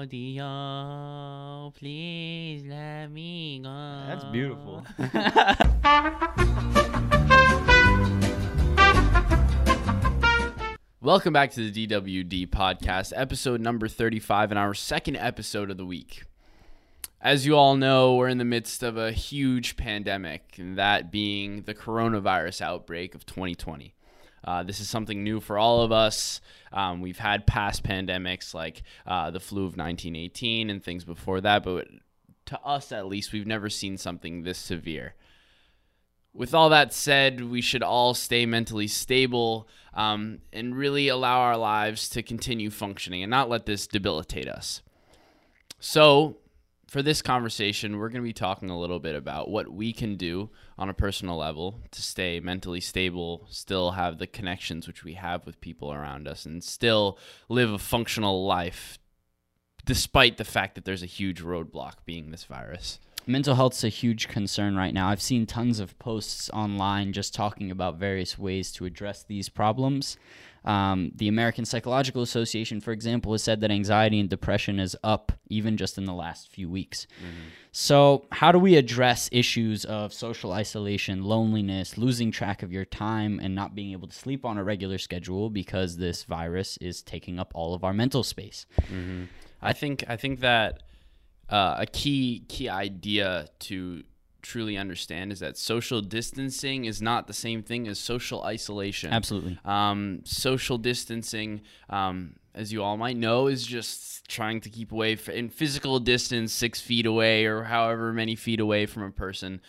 audio. Please let me go. That's beautiful. Welcome back to the DWD podcast, episode number 35, and our second episode of the week. As you all know, we're in the midst of a huge pandemic, and that being the coronavirus outbreak of 2020. Uh, this is something new for all of us. Um, we've had past pandemics like uh, the flu of 1918 and things before that, but to us at least, we've never seen something this severe. With all that said, we should all stay mentally stable um, and really allow our lives to continue functioning and not let this debilitate us. So, for this conversation, we're going to be talking a little bit about what we can do on a personal level to stay mentally stable, still have the connections which we have with people around us, and still live a functional life despite the fact that there's a huge roadblock being this virus. Mental health's a huge concern right now. I've seen tons of posts online just talking about various ways to address these problems. Um, the American Psychological Association, for example, has said that anxiety and depression is up even just in the last few weeks. So, how do we address issues of social isolation, loneliness, losing track of your time, and not being able to sleep on a regular schedule because this virus is taking up all of our mental space? I think I think that uh, a key key idea to truly understand is that social distancing is not the same thing as social isolation. Absolutely. Um, social distancing, um, as you all might know, is just trying to keep away f- in physical distance, six feet away or however many feet away from a person.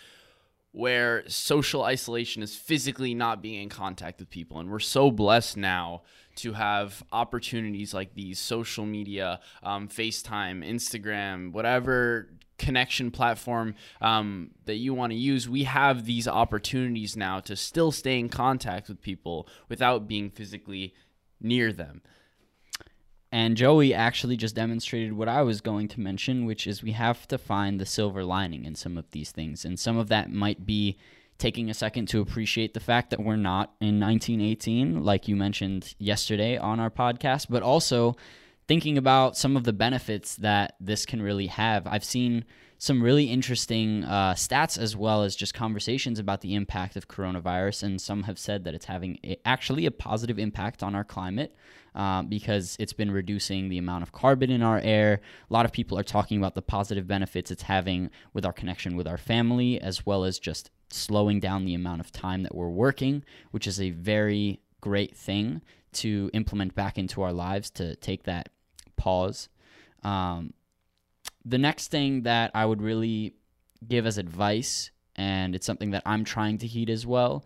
Where social isolation is physically not being in contact with people. And we're so blessed now to have opportunities like these social media, um, FaceTime, Instagram, whatever connection platform um, that you want to use, we have these opportunities now to still stay in contact with people without being physically near them. And Joey actually just demonstrated what I was going to mention, which is we have to find the silver lining in some of these things. And some of that might be taking a second to appreciate the fact that we're not in 1918, like you mentioned yesterday on our podcast, but also thinking about some of the benefits that this can really have. I've seen some really interesting uh, stats as well as just conversations about the impact of coronavirus, and some have said that it's having a, actually a positive impact on our climate. Uh, because it's been reducing the amount of carbon in our air. A lot of people are talking about the positive benefits it's having with our connection with our family, as well as just slowing down the amount of time that we're working, which is a very great thing to implement back into our lives to take that pause. Um, the next thing that I would really give as advice, and it's something that I'm trying to heed as well,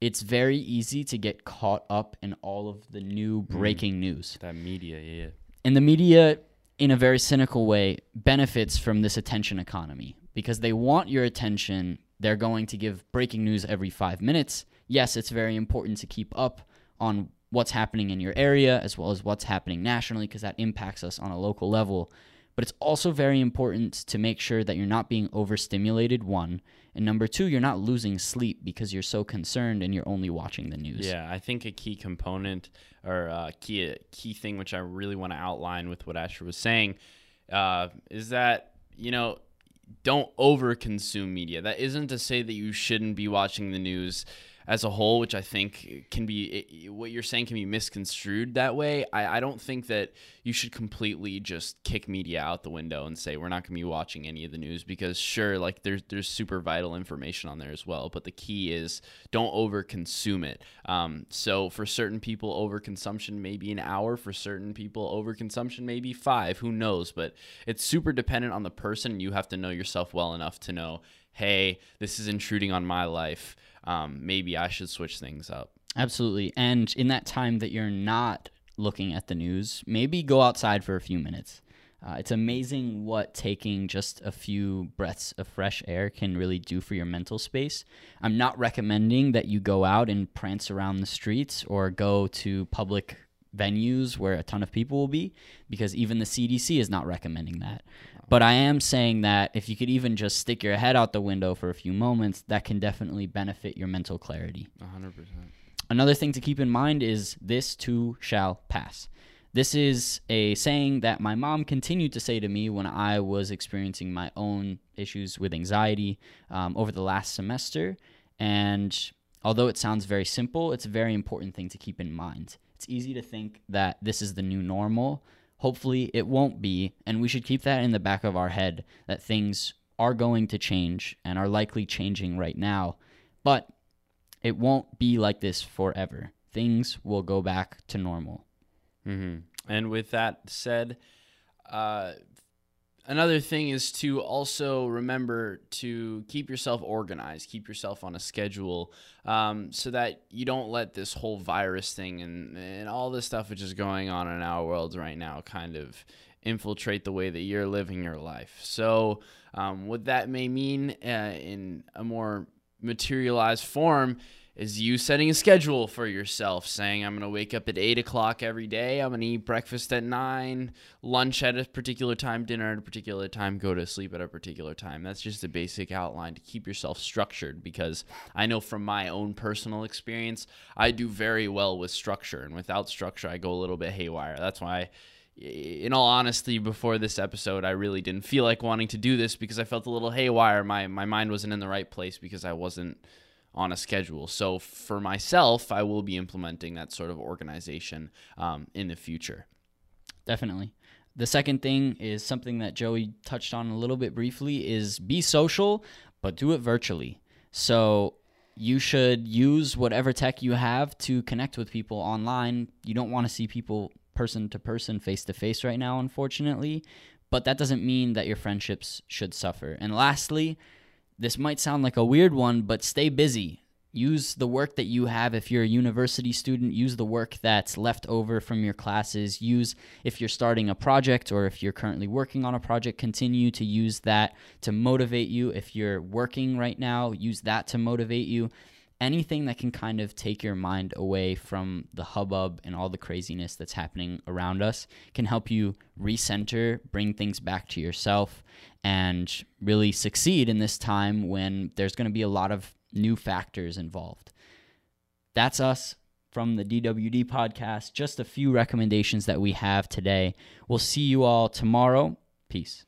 it's very easy to get caught up in all of the new mm. breaking news. That media, yeah. And the media, in a very cynical way, benefits from this attention economy because they want your attention. They're going to give breaking news every five minutes. Yes, it's very important to keep up on what's happening in your area as well as what's happening nationally because that impacts us on a local level. But it's also very important to make sure that you're not being overstimulated, one. And number two, you're not losing sleep because you're so concerned and you're only watching the news. Yeah, I think a key component or a key key thing which I really want to outline with what Asher was saying uh, is that you know don't over consume media. That isn't to say that you shouldn't be watching the news as a whole, which I think can be it, what you're saying can be misconstrued that way. I, I don't think that you should completely just kick media out the window and say we're not going to be watching any of the news because sure, like there's there's super vital information on there as well, but the key is don't over consume it. Um, so for certain people, overconsumption may be an hour. For certain people, overconsumption may be five. Who knows? But it's super dependent on the person. You have to know yourself well enough to know, hey, this is intruding on my life um, maybe I should switch things up. Absolutely. And in that time that you're not looking at the news, maybe go outside for a few minutes. Uh, it's amazing what taking just a few breaths of fresh air can really do for your mental space. I'm not recommending that you go out and prance around the streets or go to public venues where a ton of people will be because even the CDC is not recommending that. But I am saying that if you could even just stick your head out the window for a few moments, that can definitely benefit your mental clarity. 100%. Another thing to keep in mind is this too shall pass. This is a saying that my mom continued to say to me when I was experiencing my own issues with anxiety um, over the last semester. And although it sounds very simple, it's a very important thing to keep in mind. It's easy to think that this is the new normal. Hopefully, it won't be. And we should keep that in the back of our head that things are going to change and are likely changing right now. But it won't be like this forever. Things will go back to normal. Mm-hmm. And with that said, uh, another thing is to also remember to keep yourself organized, keep yourself on a schedule, um, so that you don't let this whole virus thing and, and all this stuff which is going on in our world right now kind of infiltrate the way that you're living your life. So, um, what that may mean uh, in a more materialized form is you setting a schedule for yourself, saying, I'm going to wake up at 8 o'clock every day. I'm going to eat breakfast at 9, lunch at a particular time, dinner at a particular time, go to sleep at a particular time. That's just a basic outline to keep yourself structured because I know from my own personal experience, I do very well with structure. And without structure, I go a little bit haywire. That's why in all honesty, before this episode, I really didn't feel like wanting to do this because I felt a little haywire. My my mind wasn't in the right place because I wasn't on a schedule. So for myself, I will be implementing that sort of organization um, in the future. Definitely. The second thing is something that Joey touched on a little bit briefly is be social, but do it virtually. So you should use whatever tech you have to connect with people online. You don't want to see people person to person, face to face right now, unfortunately. But that doesn't mean that your friendships should suffer. And lastly, this might sound like a weird one, but stay busy. Use the work that you have if you're a university student. Use the work that's left over from your classes. Use, if you're starting a project or if you're currently working on a project, continue to use that to motivate you. If you're working right now, use that to motivate you anything that can kind of take your mind away from the hubbub and all the craziness that's happening around us can help you recenter, bring things back to yourself, and really succeed in this time when there's going to be a lot of new factors involved. That's us from the DWD podcast. Just a few recommendations that we have today. We'll see you all tomorrow. Peace.